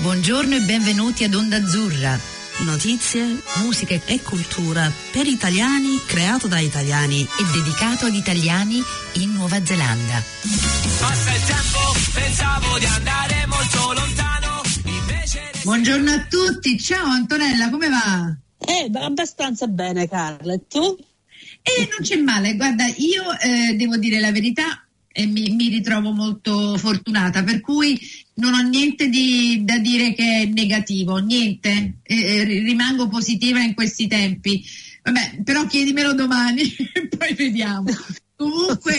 Buongiorno e benvenuti ad Onda Azzurra. Notizie, musica e cultura per italiani, creato da italiani e dedicato ad italiani in Nuova Zelanda. Passa il tempo, pensavo di andare molto lontano. Invece... Buongiorno a tutti, ciao Antonella, come va? Eh, abbastanza bene Carla, e tu? Eh, non c'è male, guarda, io eh, devo dire la verità, e mi, mi, ritrovo molto fortunata, per cui non ho niente di, da dire che è negativo, niente, eh, rimango positiva in questi tempi. Vabbè, però chiedimelo domani e poi vediamo. Comunque,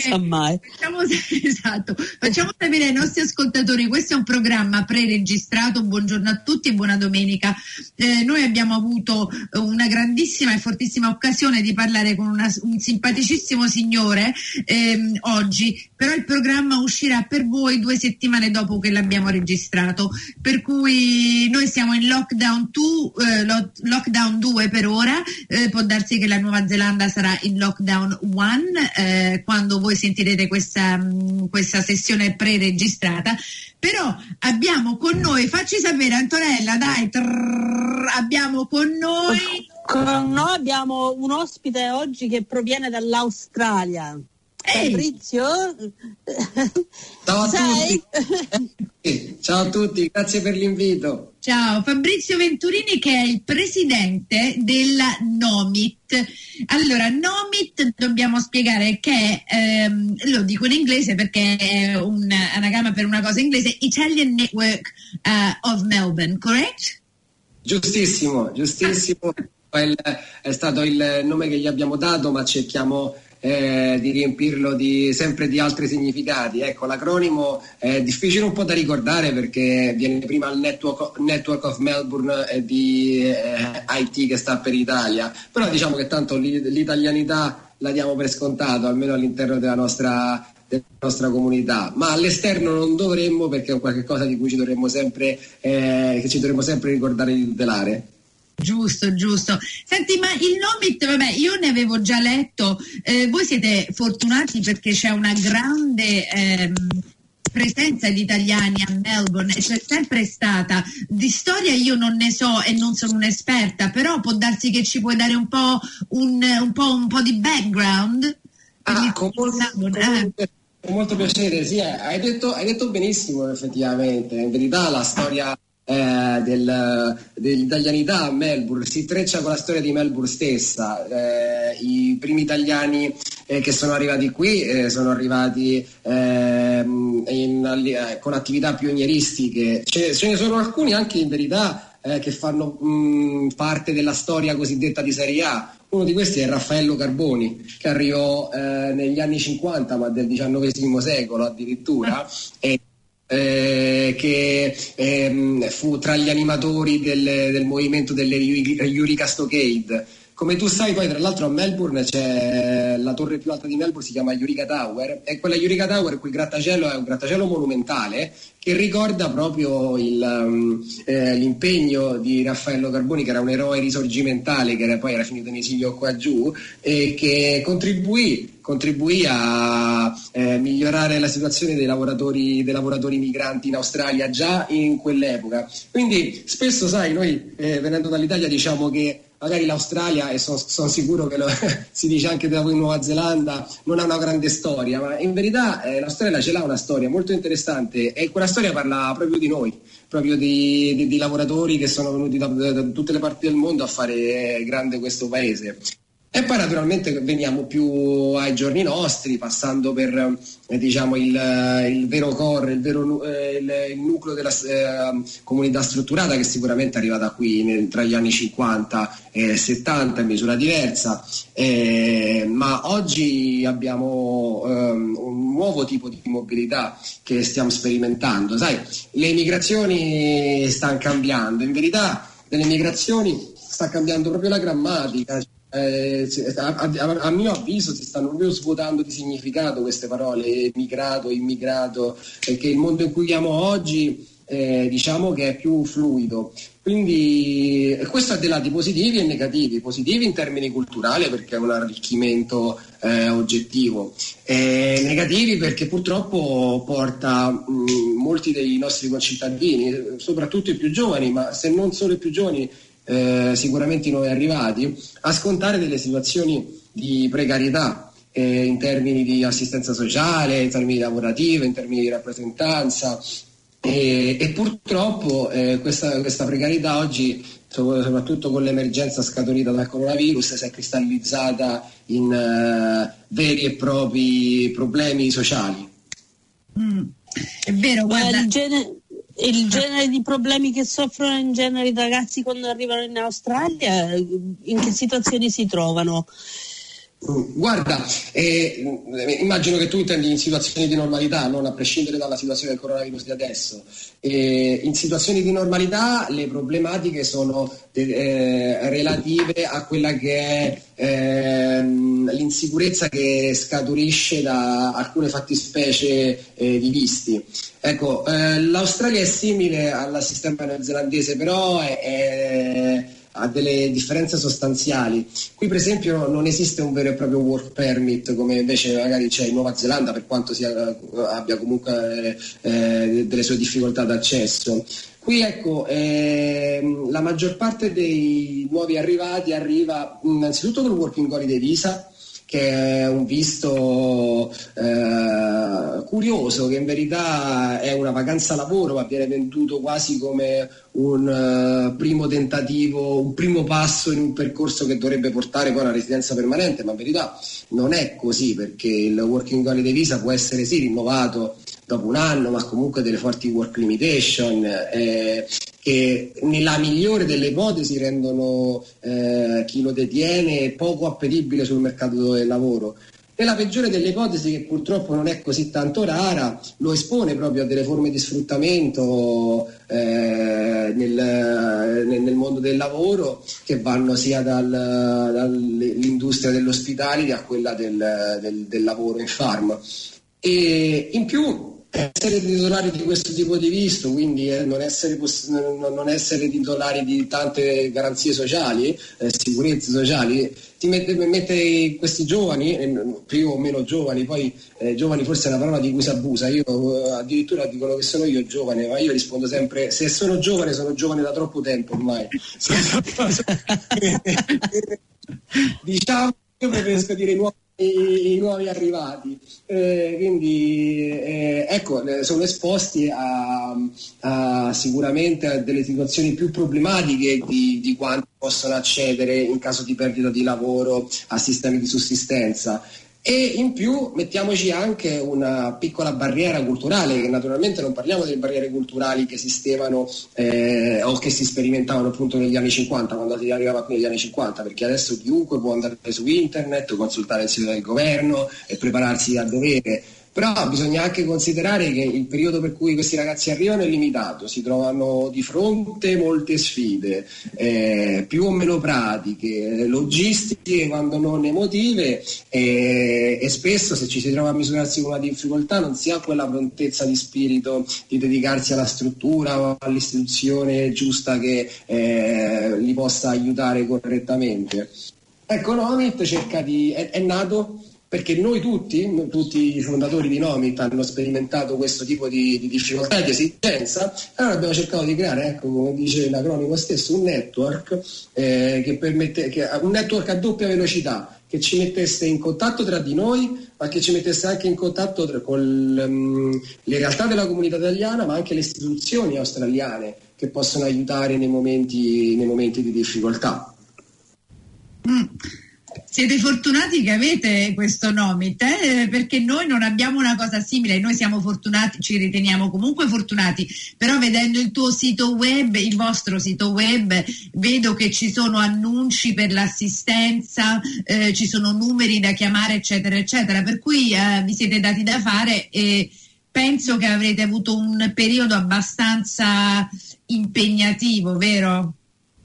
facciamo, esatto, facciamo sapere ai nostri ascoltatori, questo è un programma pre-registrato, buongiorno a tutti e buona domenica. Eh, noi abbiamo avuto una grandissima e fortissima occasione di parlare con una, un simpaticissimo signore ehm, oggi, però il programma uscirà per voi due settimane dopo che l'abbiamo registrato, per cui noi siamo in lockdown 2, eh, lockdown 2 per ora, eh, può darsi che la Nuova Zelanda sarà in lockdown 1 quando voi sentirete questa, mh, questa sessione pre-registrata. Però abbiamo con noi, facci sapere Antonella, dai, trrr, abbiamo con noi... Con noi abbiamo un ospite oggi che proviene dall'Australia. Fabrizio? Ciao a tutti. Ciao a tutti, grazie per l'invito. Ciao, Fabrizio Venturini che è il presidente della Nomit. Allora, Nomit dobbiamo spiegare che, ehm, lo dico in inglese perché è un anagramma per una cosa inglese, Italian Network uh, of Melbourne, correct? Giustissimo, giustissimo. è stato il nome che gli abbiamo dato, ma cerchiamo eh, di riempirlo di, sempre di altri significati. Ecco, l'acronimo è difficile un po' da ricordare perché viene prima il Network, Network of Melbourne eh, di eh, IT che sta per Italia, però diciamo che tanto l'italianità la diamo per scontato, almeno all'interno della nostra della nostra comunità, ma all'esterno non dovremmo perché è qualcosa di cui ci dovremmo sempre, eh, che ci dovremmo sempre ricordare di tutelare. Giusto, giusto. Senti, ma il Nomit, vabbè, io ne avevo già letto, eh, voi siete fortunati perché c'è una grande ehm, presenza di italiani a Melbourne, c'è sempre stata. Di storia io non ne so e non sono un'esperta, però può darsi che ci puoi dare un po', un, un po', un po di background. Ah, con molto, eh. con molto piacere, sì, hai detto, hai detto benissimo effettivamente. In verità la storia eh, del, dell'italianità a Melbourne, si intreccia con la storia di Melbourne stessa. Eh, I primi italiani eh, che sono arrivati qui eh, sono arrivati ehm, in, eh, con attività pionieristiche, ce, ce, ne sono alcuni anche in verità che fanno mh, parte della storia cosiddetta di Serie A. Uno di questi è Raffaello Carboni, che arrivò negli anni 50, ma del XIX secolo addirittura. E, eh, che ehm, fu tra gli animatori del, del movimento delle Eureka Stockade. Come tu sai, poi tra l'altro a Melbourne c'è la torre più alta di Melbourne, si chiama Eureka Tower, e quella Eureka Tower, quel grattacielo è un grattacielo monumentale che ricorda proprio il, um, eh, l'impegno di Raffaello Carboni, che era un eroe risorgimentale, che era, poi era finito in esilio qua giù, e che contribuì, contribuì a eh, migliorare la situazione dei lavoratori, dei lavoratori, migranti in Australia già in quell'epoca. Quindi spesso, sai, noi eh, venendo dall'Italia diciamo che magari l'Australia, e sono son sicuro che lo, si dice anche da voi in Nuova Zelanda, non ha una grande storia, ma in verità eh, l'Australia ce l'ha una storia molto interessante e quella storia parla proprio di noi, proprio di, di, di lavoratori che sono venuti da, da, tutte le parti del mondo a fare grande questo paese. E poi naturalmente veniamo più ai giorni nostri, passando per eh, diciamo, il, eh, il, vero core, il, vero, eh, il, il nucleo della eh, comunità strutturata che sicuramente è arrivata qui nel, tra gli anni 50 e 70 in misura diversa, eh, ma oggi abbiamo ehm, un nuovo tipo di mobilità che stiamo sperimentando. Sai, le migrazioni stanno cambiando, in verità delle migrazioni sta cambiando proprio la grammatica eh, a, a, a, mio avviso si stanno proprio svuotando di significato queste parole, emigrato, immigrato, perché il mondo in cui viviamo oggi eh, diciamo che è più fluido. Quindi questo ha dei lati positivi e negativi, positivi in termini culturali perché è un arricchimento eh, oggettivo, e negativi perché purtroppo porta mh, molti dei nostri concittadini, soprattutto i più giovani, ma se non solo i più giovani, eh, sicuramente i nuovi arrivati, a scontare delle situazioni di precarietà eh, in termini di assistenza sociale, in termini lavorativi, in termini di rappresentanza e, e purtroppo eh, questa, questa, precarietà oggi, soprattutto con l'emergenza scaturita dal coronavirus, si è cristallizzata in uh, veri e propri problemi sociali. Mm, è vero, guarda. Il genere, il genere di problemi che soffrono in genere i ragazzi quando arrivano in Australia, in che situazioni si trovano? Guarda, eh, immagino che tu intendi in situazioni di normalità, non a prescindere dalla situazione del coronavirus di adesso. Eh, in situazioni di normalità le problematiche sono eh, relative a quella che è ehm, l'insicurezza che scaturisce da alcune fattispecie eh, di visti. Ecco, eh, l'Australia è simile al sistema neozelandese, però è, è ha delle differenze sostanziali. Qui per esempio non esiste un vero e proprio work permit come invece magari c'è in Nuova Zelanda per quanto sia, abbia comunque eh, delle sue difficoltà d'accesso. Qui ecco, ehm, la maggior parte dei nuovi arrivati arriva innanzitutto con il working holiday visa, che è un visto eh, curioso, che in verità è una vacanza lavoro, ma viene venduto quasi come un uh, primo tentativo, un primo passo in un percorso che dovrebbe portare poi a una residenza permanente, ma in verità non è così perché il Working Holiday Visa può essere sì rinnovato dopo un anno, ma comunque delle forti work limitation eh, che nella migliore delle ipotesi rendono eh, chi lo detiene poco appetibile sul mercato del lavoro. Nella peggiore delle ipotesi, che purtroppo non è così tanto rara, lo espone proprio a delle forme di sfruttamento eh, nel, nel, mondo del lavoro che vanno sia dal, dall'industria dell'ospitale a quella del, del, del lavoro in farm. E in più essere titolari di questo tipo di visto, quindi eh, non, essere poss- non, essere titolari di tante garanzie sociali, eh, sicurezze sociali, ti mette, mette questi giovani, eh, più o meno giovani, poi eh, giovani forse è una parola di cui si abusa, io eh, addirittura dicono che sono io giovane, ma io rispondo sempre, se sono giovane sono giovane da troppo tempo ormai. diciamo, io preferisco dire nuovo i, i nuovi arrivati. Eh, quindi eh, ecco, sono esposti a, a, sicuramente a delle situazioni più problematiche di, di quanto possono accedere in caso di perdita di lavoro a sistemi di sussistenza e in più mettiamoci anche una piccola barriera culturale, che naturalmente non parliamo delle barriere culturali che esistevano eh, o che si sperimentavano appunto negli anni 50, quando si arrivava qui negli anni 50, perché adesso chiunque può andare su internet, consultare il sito del governo e prepararsi a dovere però bisogna anche considerare che il periodo per cui questi ragazzi arrivano è limitato, si trovano di fronte molte sfide, eh, più o meno pratiche, logistiche quando non emotive eh, e spesso se ci si trova a misurarsi con una difficoltà non si ha quella prontezza di spirito di dedicarsi alla struttura o all'istituzione giusta che eh, li possa aiutare correttamente. Ecco, Nomit cerca di, è, è nato perché noi tutti, tutti i fondatori di Nomit hanno sperimentato questo tipo di, di difficoltà di esigenza, allora abbiamo cercato di creare, ecco, come dice l'acronimo stesso, un network, eh, che permette, che, un network a doppia velocità, che ci mettesse in contatto tra di noi, ma che ci mettesse anche in contatto tra, con um, le realtà della comunità italiana, ma anche le istituzioni australiane che possono aiutare nei momenti, nei momenti di difficoltà. Mm. Siete fortunati che avete questo nome, eh? perché noi non abbiamo una cosa simile, noi siamo fortunati, ci riteniamo comunque fortunati, però vedendo il tuo sito web, il vostro sito web, vedo che ci sono annunci per l'assistenza, eh, ci sono numeri da chiamare, eccetera, eccetera, per cui eh, vi siete dati da fare e penso che avrete avuto un periodo abbastanza impegnativo, vero?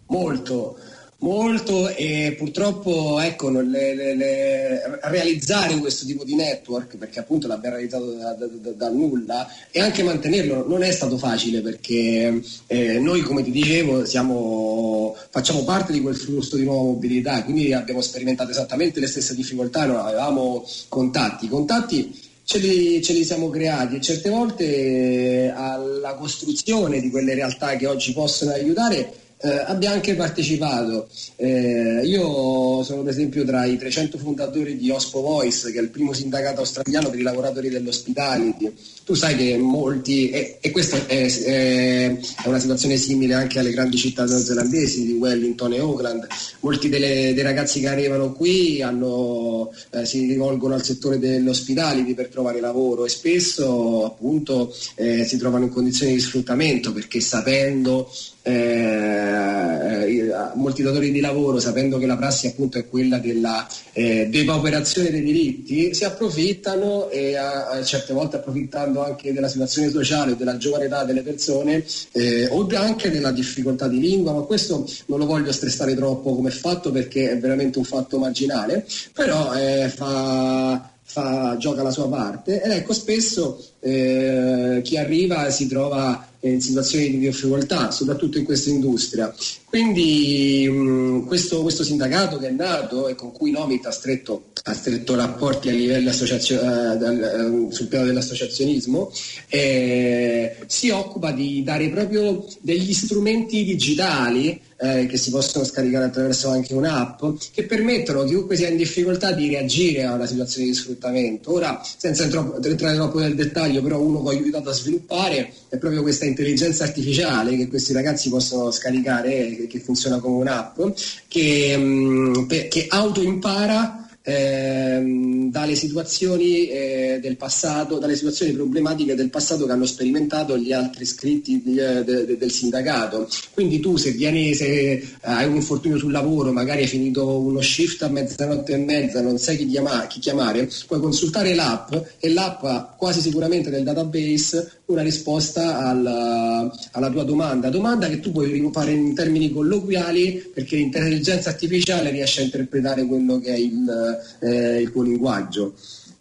Molto Molto e purtroppo ecco, le, le, le, realizzare questo tipo di network, perché appunto l'abbiamo realizzato da, da, da, da, nulla, e anche mantenerlo non è stato facile perché eh, noi come ti dicevo siamo, facciamo parte di quel flusso di nuova mobilità, quindi abbiamo sperimentato esattamente le stesse difficoltà, non avevamo contatti. Contatti ce li, ce li, siamo creati e certe volte eh, alla costruzione di quelle realtà che oggi possono aiutare eh, abbia anche partecipato. Eh, io sono per esempio tra i 300 fondatori di Ospo Voice, che è il primo sindacato australiano per i lavoratori dell'ospitality. Tu sai che molti, e, e questa è, è, è, una situazione simile anche alle grandi città neozelandesi di Wellington e Auckland, molti delle, dei ragazzi che arrivano qui hanno, eh, si rivolgono al settore dell'ospitality per trovare lavoro e spesso appunto eh, si trovano in condizioni di sfruttamento perché sapendo eh, molti datori di lavoro, sapendo che la prassi appunto è quella della eh, depauperazione dei diritti, si approfittano e a, a certe volte approfittando anche della situazione sociale della giovane età delle persone eh, o anche della difficoltà di lingua, ma questo non lo voglio stressare troppo come fatto perché è veramente un fatto marginale, però eh, fa fa, gioca la sua parte ed ecco spesso eh, chi arriva si trova in situazioni di difficoltà, soprattutto in questa industria. Quindi mh, questo, questo, sindacato che è nato e con cui Nomit ha stretto, ha stretto rapporti a livello associazio- eh, sul piano dell'associazionismo, eh, si occupa di dare proprio degli strumenti digitali eh, che si possono scaricare attraverso anche un'app, che permettono a chiunque sia in difficoltà di reagire a una situazione di sfruttamento. Ora, senza entrare troppo nel dettaglio, però uno che ho aiutato a sviluppare è proprio questa intelligenza artificiale che questi ragazzi possono scaricare, che, funziona come un'app, che, mm, che autoimpara ehm, dalle situazioni eh, del passato, dalle situazioni problematiche del passato che hanno sperimentato gli altri iscritti de, de, del sindacato. Quindi tu se, vieni, se hai un infortunio sul lavoro, magari hai finito uno shift a mezzanotte e mezza, non sai chi, chiama, chi chiamare, puoi consultare l'app e l'app ha quasi sicuramente nel database una risposta alla, alla, tua domanda, domanda che tu puoi fare in termini colloquiali perché l'intelligenza artificiale riesce a interpretare quello che è il, eh, il tuo linguaggio.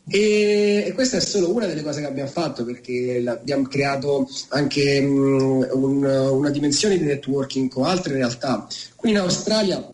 E, questa è solo una delle cose che abbiamo fatto perché abbiamo creato anche um, un, una dimensione di networking con altre realtà. Qui in Australia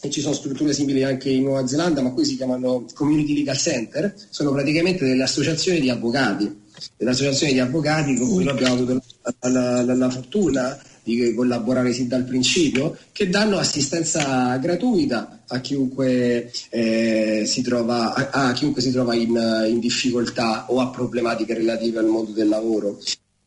e ci sono strutture simili anche in Nuova Zelanda, ma qui si chiamano Community Legal Center, sono praticamente delle associazioni di avvocati dell'associazione di avvocati con cui noi abbiamo avuto la, la, la, la fortuna di collaborare sin dal principio, che danno assistenza gratuita a chiunque, eh, si, trova, a, a chiunque si trova in, in, difficoltà o a problematiche relative al mondo del lavoro.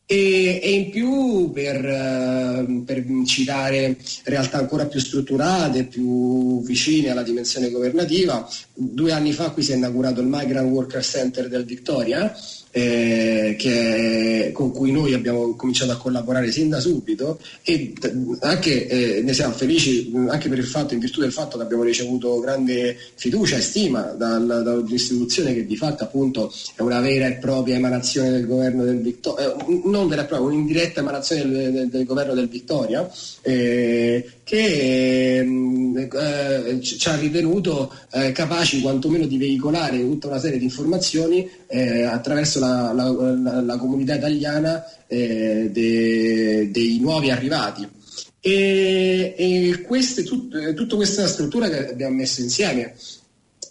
E, e in più per, uh, per, citare realtà ancora più strutturate, più vicine alla dimensione governativa, due anni fa qui si è inaugurato il Migrant Worker Center del Victoria, eh, che, con cui noi abbiamo cominciato a collaborare sin da subito e anche eh, ne siamo felici anche per il fatto, in virtù del fatto che abbiamo ricevuto grande fiducia e stima dal, dall'istituzione che di fatto appunto è una vera e propria emanazione del governo del Vittoria, eh, non vera e propria, un'indiretta emanazione del, del, del governo del Vittoria eh, che eh, ci ha ritenuto eh, capaci quantomeno di veicolare tutta una serie di informazioni eh, attraverso la, la, la, la, comunità italiana eh, de, dei nuovi arrivati. E, e queste, tut, tutta questa struttura che abbiamo messo insieme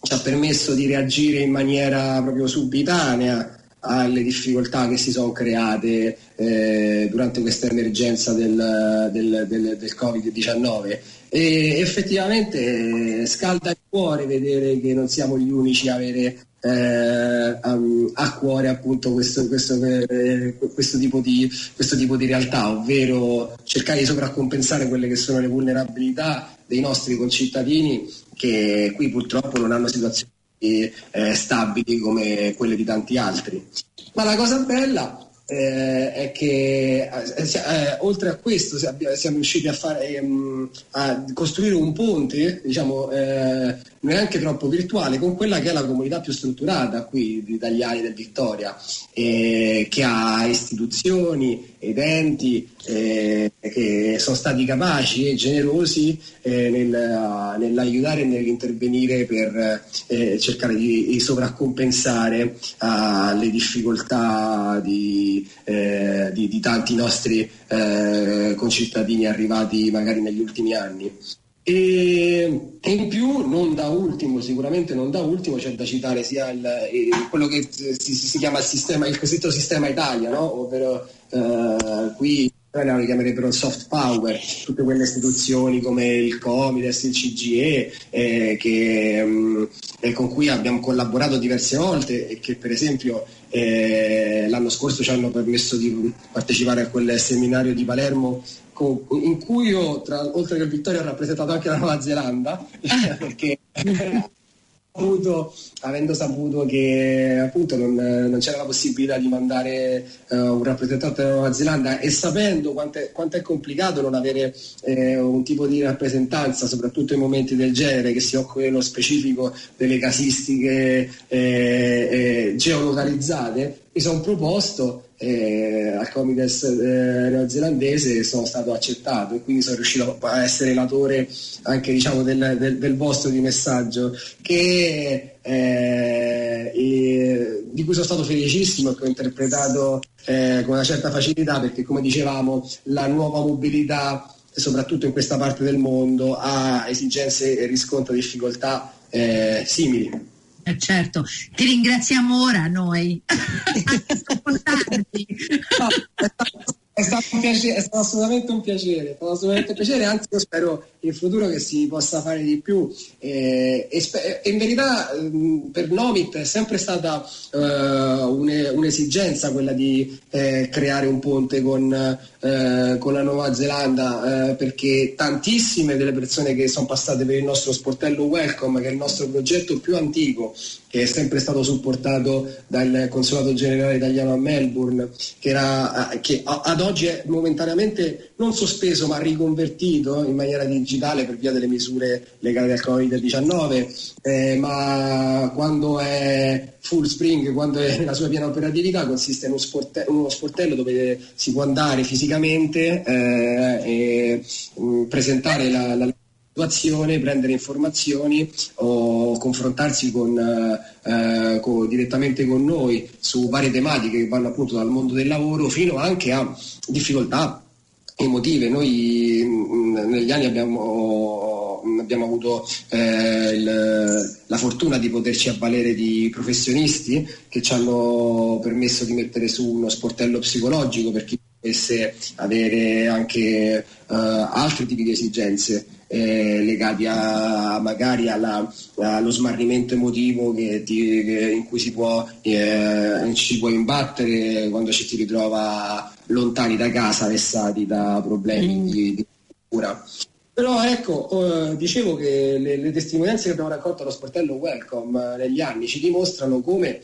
ci ha permesso di reagire in maniera proprio subitanea alle difficoltà che si sono create eh, durante questa emergenza del, del, del, del Covid-19 e effettivamente scalda il cuore vedere che non siamo gli unici a avere eh, a, cuore appunto questo, questo, eh, questo, tipo di, questo tipo di realtà, ovvero cercare di sovraccompensare quelle che sono le vulnerabilità dei nostri concittadini che qui purtroppo non hanno situazioni eh, stabili come quelle di tanti altri. Ma la cosa bella eh, è che eh, eh, oltre a questo siamo riusciti a, fare, ehm, a costruire un ponte diciamo, eh, neanche troppo virtuale, con quella che è la comunità più strutturata qui di italiani del Vittoria, eh, che ha istituzioni ed enti eh, che sono stati capaci e generosi eh, nel, nell'aiutare e nell'intervenire per eh, cercare di, di sovraccompensare le difficoltà di, eh, di, di tanti nostri eh, concittadini arrivati magari negli ultimi anni. E, in più, non da ultimo, sicuramente non da ultimo, c'è da citare sia il, quello che si, si, chiama il, sistema, il cosiddetto sistema Italia, no? ovvero eh, qui lo chiamerebbero soft power, tutte quelle istituzioni come il Comides, il CGE, eh, che, mm, con cui abbiamo collaborato diverse volte e che per esempio eh, l'anno scorso ci hanno permesso di partecipare a quel seminario di Palermo in cui io, tra, oltre che il Vittorio, ho rappresentato anche la Nuova Zelanda, perché saputo, avendo saputo che appunto non, non, c'era la possibilità di mandare uh, un rappresentante della Nuova Zelanda e sapendo quanto è, quanto è complicato non avere eh, un tipo di rappresentanza, soprattutto in momenti del genere, che si occupi nello specifico delle casistiche eh, eh, geolocalizzate, mi sono proposto eh, al Comites eh, neozelandese sono stato accettato e quindi sono riuscito a essere relatore anche diciamo, del, del, del, vostro di messaggio che, eh, di cui sono stato felicissimo e che ho interpretato eh, con una certa facilità perché come dicevamo la nuova mobilità soprattutto in questa parte del mondo ha esigenze e riscontra difficoltà eh, simili. Eh certo, ti ringraziamo ora noi. È stato, un piacere, è stato assolutamente un piacere, è assolutamente un piacere, anzi io spero in futuro che si possa fare di più. Eh, e, spe- in verità mh, per Nomit è sempre stata uh, un- un'esigenza quella di eh, creare un ponte con, eh, con la Nuova Zelanda, eh, perché tantissime delle persone che sono passate per il nostro sportello Welcome, che è il nostro progetto più antico, che è sempre stato supportato dal Consolato Generale Italiano a Melbourne, che, era, eh, che ad oggi è momentaneamente non sospeso ma riconvertito in maniera digitale per via delle misure legate al Covid-19, eh, ma quando è full spring, quando è nella sua piena operatività, consiste in uno, sporte- uno sportello dove si può andare fisicamente eh, e mh, mm, presentare la, la situazione, prendere informazioni o confrontarsi con, eh, con, direttamente con noi su varie tematiche che vanno appunto dal mondo del lavoro fino anche a difficoltà emotive. Noi mh, mm, negli anni abbiamo, abbiamo avuto eh, il, la fortuna di poterci avvalere di professionisti che ci hanno permesso di mettere su uno sportello psicologico per chi potesse avere anche uh, altri tipi di esigenze eh, legati a, magari alla, allo smarrimento emotivo che ti, che, in cui si può, eh, ci può imbattere quando ci si ritrova lontani da casa, vessati da problemi mm. di, di cura. Però ecco, eh, dicevo che le, le, testimonianze che abbiamo raccolto allo sportello Welcome eh, negli anni ci dimostrano come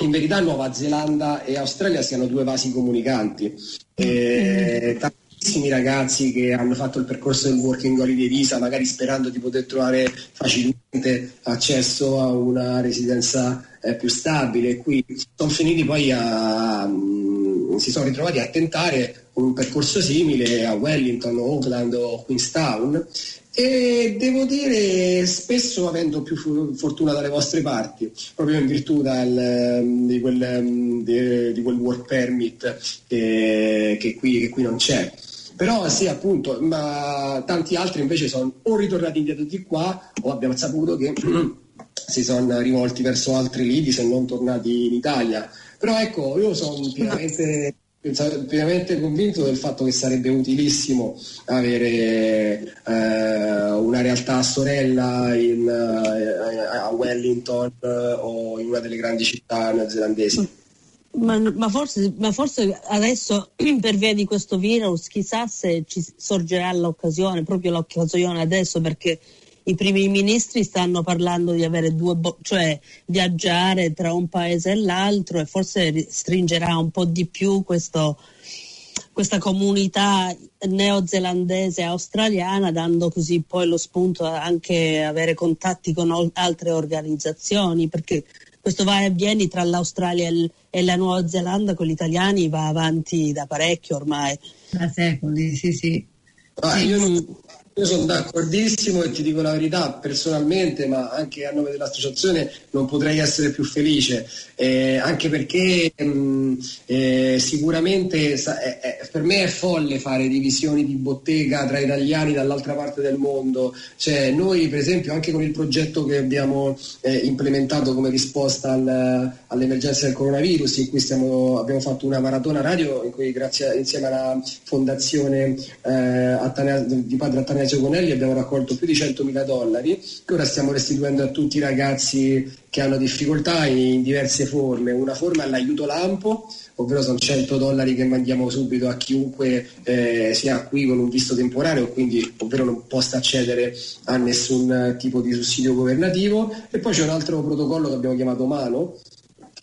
in verità Nuova Zelanda e Australia siano due vasi comunicanti. Eh, mm tantissimi ragazzi che hanno fatto il percorso del Working Holiday Visa, magari sperando di poter trovare facilmente accesso a una residenza eh, più stabile. Qui sono finiti poi a, um, si sono ritrovati a tentare un percorso simile a Wellington, Auckland o Queenstown e devo dire spesso avendo più fortuna dalle vostre parti, proprio in virtù del, di, quel, di, di, quel, work permit che, che, qui, che qui non c'è. Però sì, appunto, ma tanti altri invece sono o ritornati indietro di qua o abbiamo saputo che si sono rivolti verso altri lidi se non tornati in Italia. Però ecco, io sono pienamente, pienamente convinto del fatto che sarebbe utilissimo avere eh, una realtà sorella in, eh, a Wellington eh, o in una delle grandi città neozelandesi. Ma, ma, forse, ma, forse, adesso per via di questo virus chissà se ci sorgerà l'occasione, proprio l'occasione adesso perché i primi ministri stanno parlando di avere due, bo- cioè viaggiare tra un paese e l'altro e forse stringerà un po' di più questo, questa comunità neozelandese australiana, dando così poi lo spunto anche avere contatti con altre organizzazioni, perché questo va e vieni tra l'Australia e la Nuova Zelanda con gli italiani va avanti da parecchio ormai. Da secoli, sì, sì. Ah, io non, io sono d'accordissimo e ti dico la verità, personalmente, ma anche a nome dell'associazione, non potrei essere più felice, eh, anche perché mh, mm, eh, sicuramente eh, eh, per me è folle fare divisioni di bottega tra italiani dall'altra parte del mondo. Cioè, noi, per esempio, anche con il progetto che abbiamo eh, implementato come risposta al, all'emergenza del coronavirus, in cui stiamo, abbiamo fatto una maratona radio, in cui grazie insieme alla fondazione eh, Atanea, di Padre Atanasio Ignazio Conelli abbiamo raccolto più di 100.000 dollari che ora stiamo restituendo a tutti i ragazzi che hanno difficoltà in diverse forme. Una forma è l'aiuto lampo, ovvero sono 100 dollari che mandiamo subito a chiunque eh, sia qui con un visto temporaneo, quindi ovvero non possa accedere a nessun tipo di sussidio governativo. E poi c'è un altro protocollo che abbiamo chiamato Mano,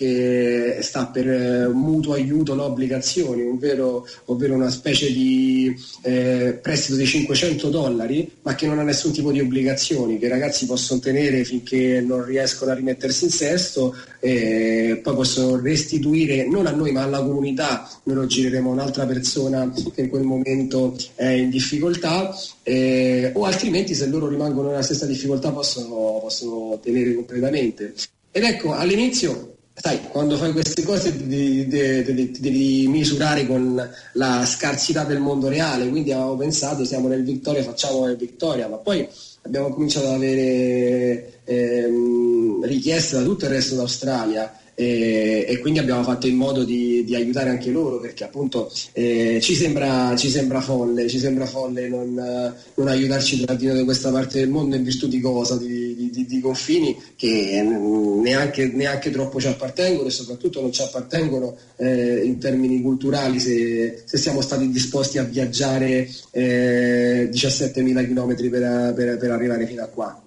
che sta per eh, mutuo aiuto no obbligazioni, ovvero, ovvero, una specie di eh, prestito di 500 dollari, ma che non ha nessun tipo di obbligazioni, che i ragazzi possono tenere finché non riescono a rimettersi in sesto, e poi possono restituire non a noi ma alla comunità, noi lo gireremo a un'altra persona che in quel momento è in difficoltà, eh, o altrimenti se loro rimangono nella stessa difficoltà possono, possono tenere completamente. Ed ecco, all'inizio sai, quando fai queste cose ti, devi misurare con la scarsità del mondo reale, quindi avevamo pensato siamo nel Vittoria, facciamo nel Vittoria, ma poi abbiamo cominciato ad avere ehm, richieste da tutto il resto d'Australia e, e, quindi abbiamo fatto in modo di, di aiutare anche loro perché appunto eh, ci, sembra, ci, sembra, folle, ci sembra folle non, non aiutarci tra di noi da questa parte del mondo in virtù di cosa, di, di, di confini che neanche, neanche, troppo ci appartengono e soprattutto non ci appartengono eh, in termini culturali se, se, siamo stati disposti a viaggiare eh, 17.000 km per, per, per arrivare fino a qua.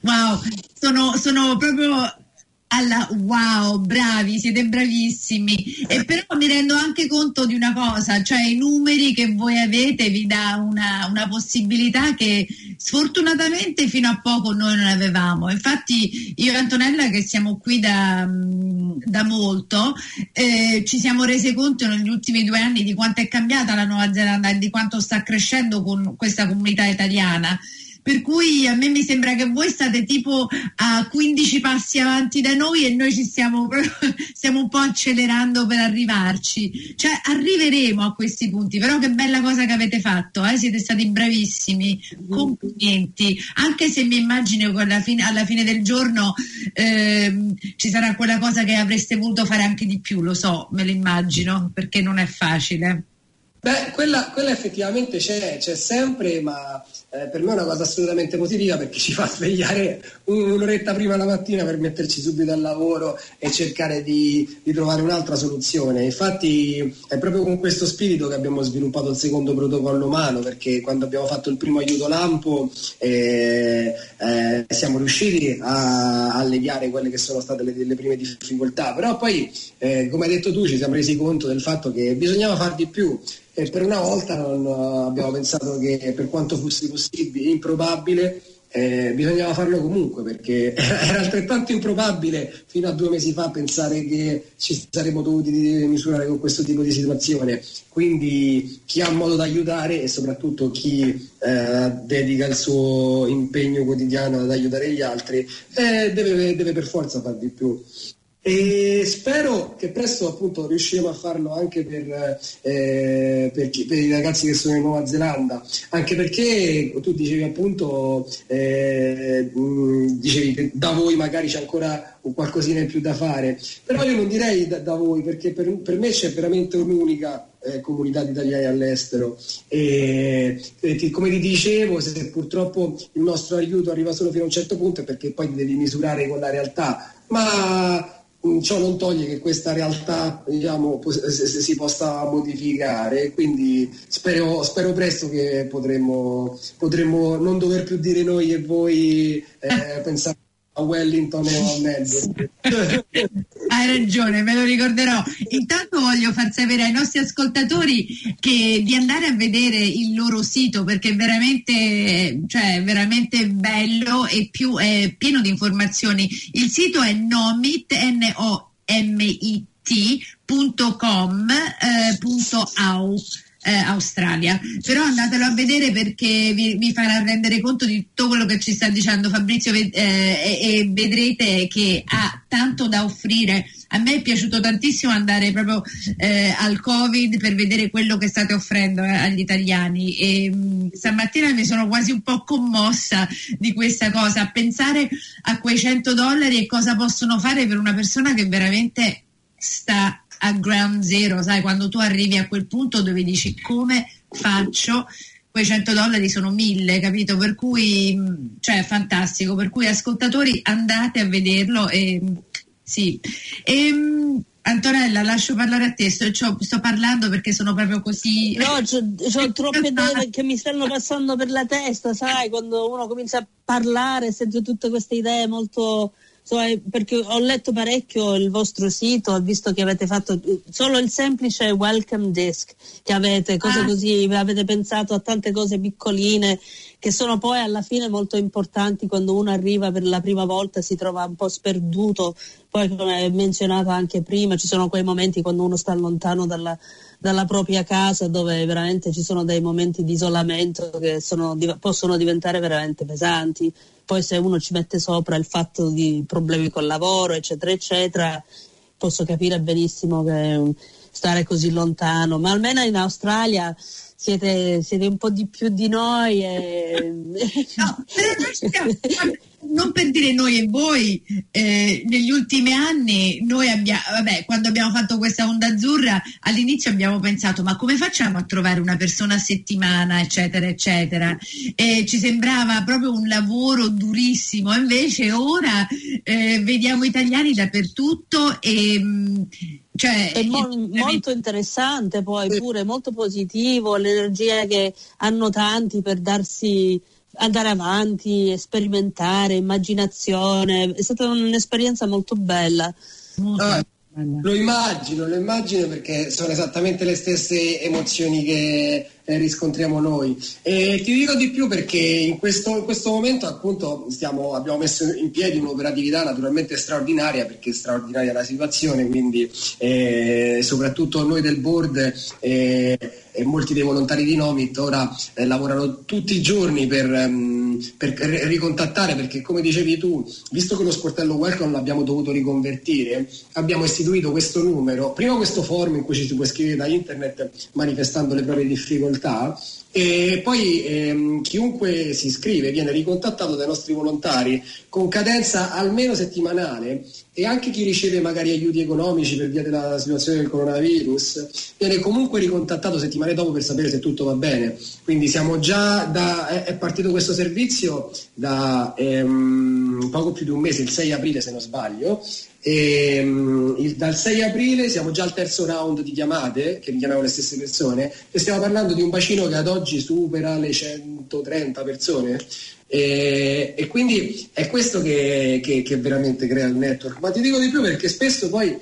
Wow, sono, sono proprio alla wow, bravi, siete bravissimi. E però mi rendo anche conto di una cosa, cioè i numeri che voi avete vi dà una, una possibilità che sfortunatamente fino a poco noi non avevamo. Infatti io e Antonella che siamo qui da, mm, da molto, eh, ci siamo resi conto negli ultimi due anni di quanto è cambiata la Nuova Zelanda e di quanto sta crescendo con questa comunità italiana per cui a me mi sembra che voi state tipo a 15 passi avanti da noi e noi ci stiamo, stiamo un po' accelerando per arrivarci. Cioè arriveremo a questi punti, però che bella cosa che avete fatto, eh? siete stati bravissimi, complimenti, anche se mi immagino che alla fine, alla fine del giorno eh, ci sarà quella cosa che avreste voluto fare anche di più, lo so, me lo immagino, perché non è facile. Beh, quella, quella effettivamente c'è, c'è sempre, ma eh, per me è una cosa assolutamente positiva perché ci fa svegliare un'oretta prima la mattina per metterci subito al lavoro e cercare di, di, trovare un'altra soluzione. Infatti è proprio con questo spirito che abbiamo sviluppato il secondo protocollo umano perché quando abbiamo fatto il primo aiuto lampo eh, eh, siamo riusciti a alleviare quelle che sono state le, le prime difficoltà, però poi eh, come hai detto tu ci siamo resi conto del fatto che bisognava far di più e per una volta eh, abbiamo pensato che per quanto fosse possibile, improbabile, eh, bisognava farlo comunque perché era altrettanto improbabile fino a due mesi fa pensare che ci saremmo dovuti misurare con questo tipo di situazione. Quindi chi ha modo da aiutare e soprattutto chi eh, dedica il suo impegno quotidiano ad aiutare gli altri eh, deve, deve per forza far di più. E spero che presto appunto riusciremo a farlo anche per, eh, per, chi, per, i ragazzi che sono in Nuova Zelanda, anche perché tu dicevi appunto, eh, dicevi che da voi magari c'è ancora qualcosina in più da fare, però io non direi da, da voi perché per, per, me c'è veramente un'unica eh, comunità di italiani all'estero. E, e, come ti dicevo se purtroppo il nostro aiuto arriva solo fino a un certo punto è perché poi devi misurare con la realtà, ma Mm, ciò non toglie che questa realtà diciamo, si possa modificare, quindi spero, spero presto che potremmo, potremmo, non dover più dire noi e voi eh, pensare a Wellington o a Melbourne. Hai ragione, me lo ricorderò. Intanto voglio far sapere ai nostri ascoltatori che di andare a vedere il loro sito perché è veramente, cioè, veramente bello e più è pieno di informazioni. Il sito è nomit, N-O-M-I-T.com, eh, eh, Australia. Però andatelo a vedere perché vi, vi, farà rendere conto di tutto quello che ci sta dicendo Fabrizio eh, e, vedrete che ha tanto da offrire. A me è piaciuto tantissimo andare proprio eh, al Covid per vedere quello che state offrendo eh, agli italiani e mh, mm, stamattina mi sono quasi un po' commossa di questa cosa, a pensare a quei 100 dollari e cosa possono fare per una persona che veramente sta a ground zero, sai, quando tu arrivi a quel punto dove dici come faccio, quei 100 dollari sono mille, capito? Per cui, mm, cioè, fantastico, per cui ascoltatori andate a vederlo e sì. E, mm, Antonella, lascio parlare a te, sto, sto parlando perché sono proprio così. No, ho troppe idee che mi stanno passando per la testa, sai, quando uno comincia a parlare, sento tutte queste idee molto perché ho letto parecchio il vostro sito, ho visto che avete fatto solo il semplice welcome desk che avete, cose ah. così, avete pensato a tante cose piccoline che sono poi alla fine molto importanti quando uno arriva per la prima volta si trova un po' sperduto, poi come menzionato anche prima ci sono quei momenti quando uno sta lontano dalla, dalla propria casa dove veramente ci sono dei momenti di isolamento che sono, possono diventare veramente pesanti. Poi se uno ci mette sopra il fatto di problemi col lavoro, eccetera, eccetera, posso capire benissimo che stare così lontano, ma almeno in Australia siete, siete un po' di più di noi. E... No, non per dire noi e voi, eh, negli ultimi anni noi abbiamo, vabbè, quando abbiamo fatto questa onda azzurra, all'inizio abbiamo pensato ma come facciamo a trovare una persona a settimana, eccetera, eccetera. E ci sembrava proprio un lavoro durissimo, invece ora eh, vediamo italiani dappertutto e... Mm, cioè, è mo- molto interessante poi pure, molto positivo, l'energia che hanno tanti per darsi andare avanti, sperimentare, immaginazione. È stata un'esperienza molto bella. Ah, lo immagino, lo immagino perché sono esattamente le stesse emozioni che riscontriamo noi. E ti dico di più perché in questo, in questo momento appunto stiamo, abbiamo messo in piedi un'operatività naturalmente straordinaria perché è straordinaria la situazione, quindi eh, soprattutto noi del board eh, e molti dei volontari di Nomit ora eh, lavorano tutti i giorni per, um, per, ricontattare perché come dicevi tu, visto che lo sportello welcome l'abbiamo dovuto riconvertire, abbiamo istituito questo numero, prima questo forum in cui ci si può iscrivere da internet manifestando le proprie difficoltà e poi ehm, chiunque si iscrive viene ricontattato dai nostri volontari con cadenza almeno settimanale e anche chi riceve magari aiuti economici per via della situazione del coronavirus viene comunque ricontattato settimane dopo per sapere se tutto va bene. Quindi siamo già da, è, è partito questo servizio da ehm, poco più di un mese, il 6 aprile se non sbaglio, e, um, il, dal 6 aprile siamo già al terzo round di chiamate che richiamiamo le stesse persone e stiamo parlando di un bacino che ad oggi supera le 130 persone. E, e quindi è questo che, che, che veramente crea il network. Ma ti dico di più perché spesso poi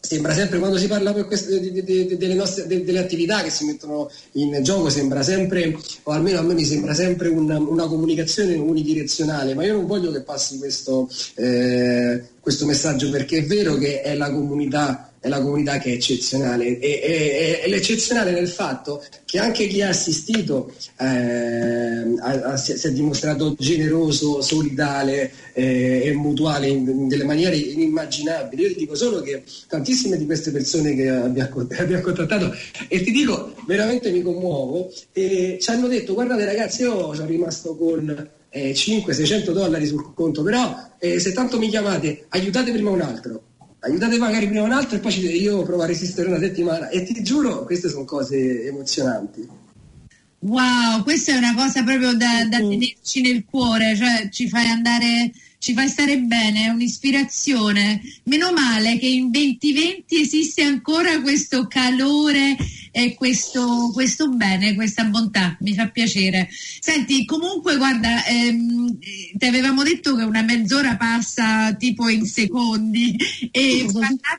sembra sempre quando si parla di, di, di, delle, nostre, delle attività che si mettono in gioco sembra sempre o almeno a me mi sembra sempre una, una comunicazione unidirezionale ma io non voglio che passi questo, eh, questo messaggio perché è vero che è la comunità è la comunità che è eccezionale e, e, e l'eccezionale nel fatto che anche chi ha assistito eh, a, a, si, si, è dimostrato generoso, solidale eh, e mutuale in, in, delle maniere inimmaginabili. Io ti dico solo che tantissime di queste persone che abbiamo, abbiamo contattato e ti dico veramente mi commuovo e ci hanno detto guardate ragazzi io sono rimasto con eh, 500-600 dollari sul conto però eh, se tanto mi chiamate aiutate prima un altro aiutate magari prima un altro e poi io provo a resistere una settimana e ti giuro queste sono cose emozionanti. Wow, questa è una cosa proprio da, da tenerci nel cuore, cioè ci fai andare, ci fai stare bene, è un'ispirazione. Meno male che in 2020 esiste ancora questo calore è questo, questo bene, questa bontà, mi fa piacere. Senti, comunque guarda, ehm, ti avevamo detto che una mezz'ora passa tipo in secondi e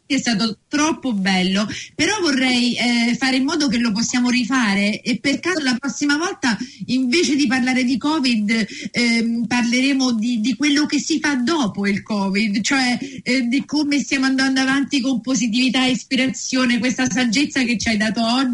è stato troppo bello, però vorrei eh, fare in modo che lo possiamo rifare e per caso la prossima volta invece di parlare di Covid ehm, parleremo di, di, quello che si fa dopo il Covid, cioè eh, di come stiamo andando avanti con positività e ispirazione, questa saggezza che ci hai dato oggi.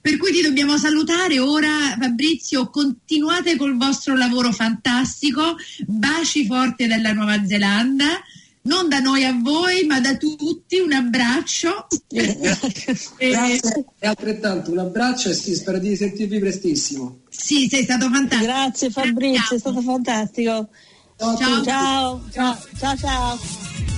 Per cui ti dobbiamo salutare ora Fabrizio, continuate col vostro lavoro fantastico, baci forti dalla Nuova Zelanda non da noi a voi, ma da tutti, un abbraccio. Grazie, e altrettanto un abbraccio e sì, spero di sentirvi prestissimo. Sì, sei stato fantastico. Grazie Fabrizio, è stato fantastico. Ciao. Ciao, ciao, ciao, ciao.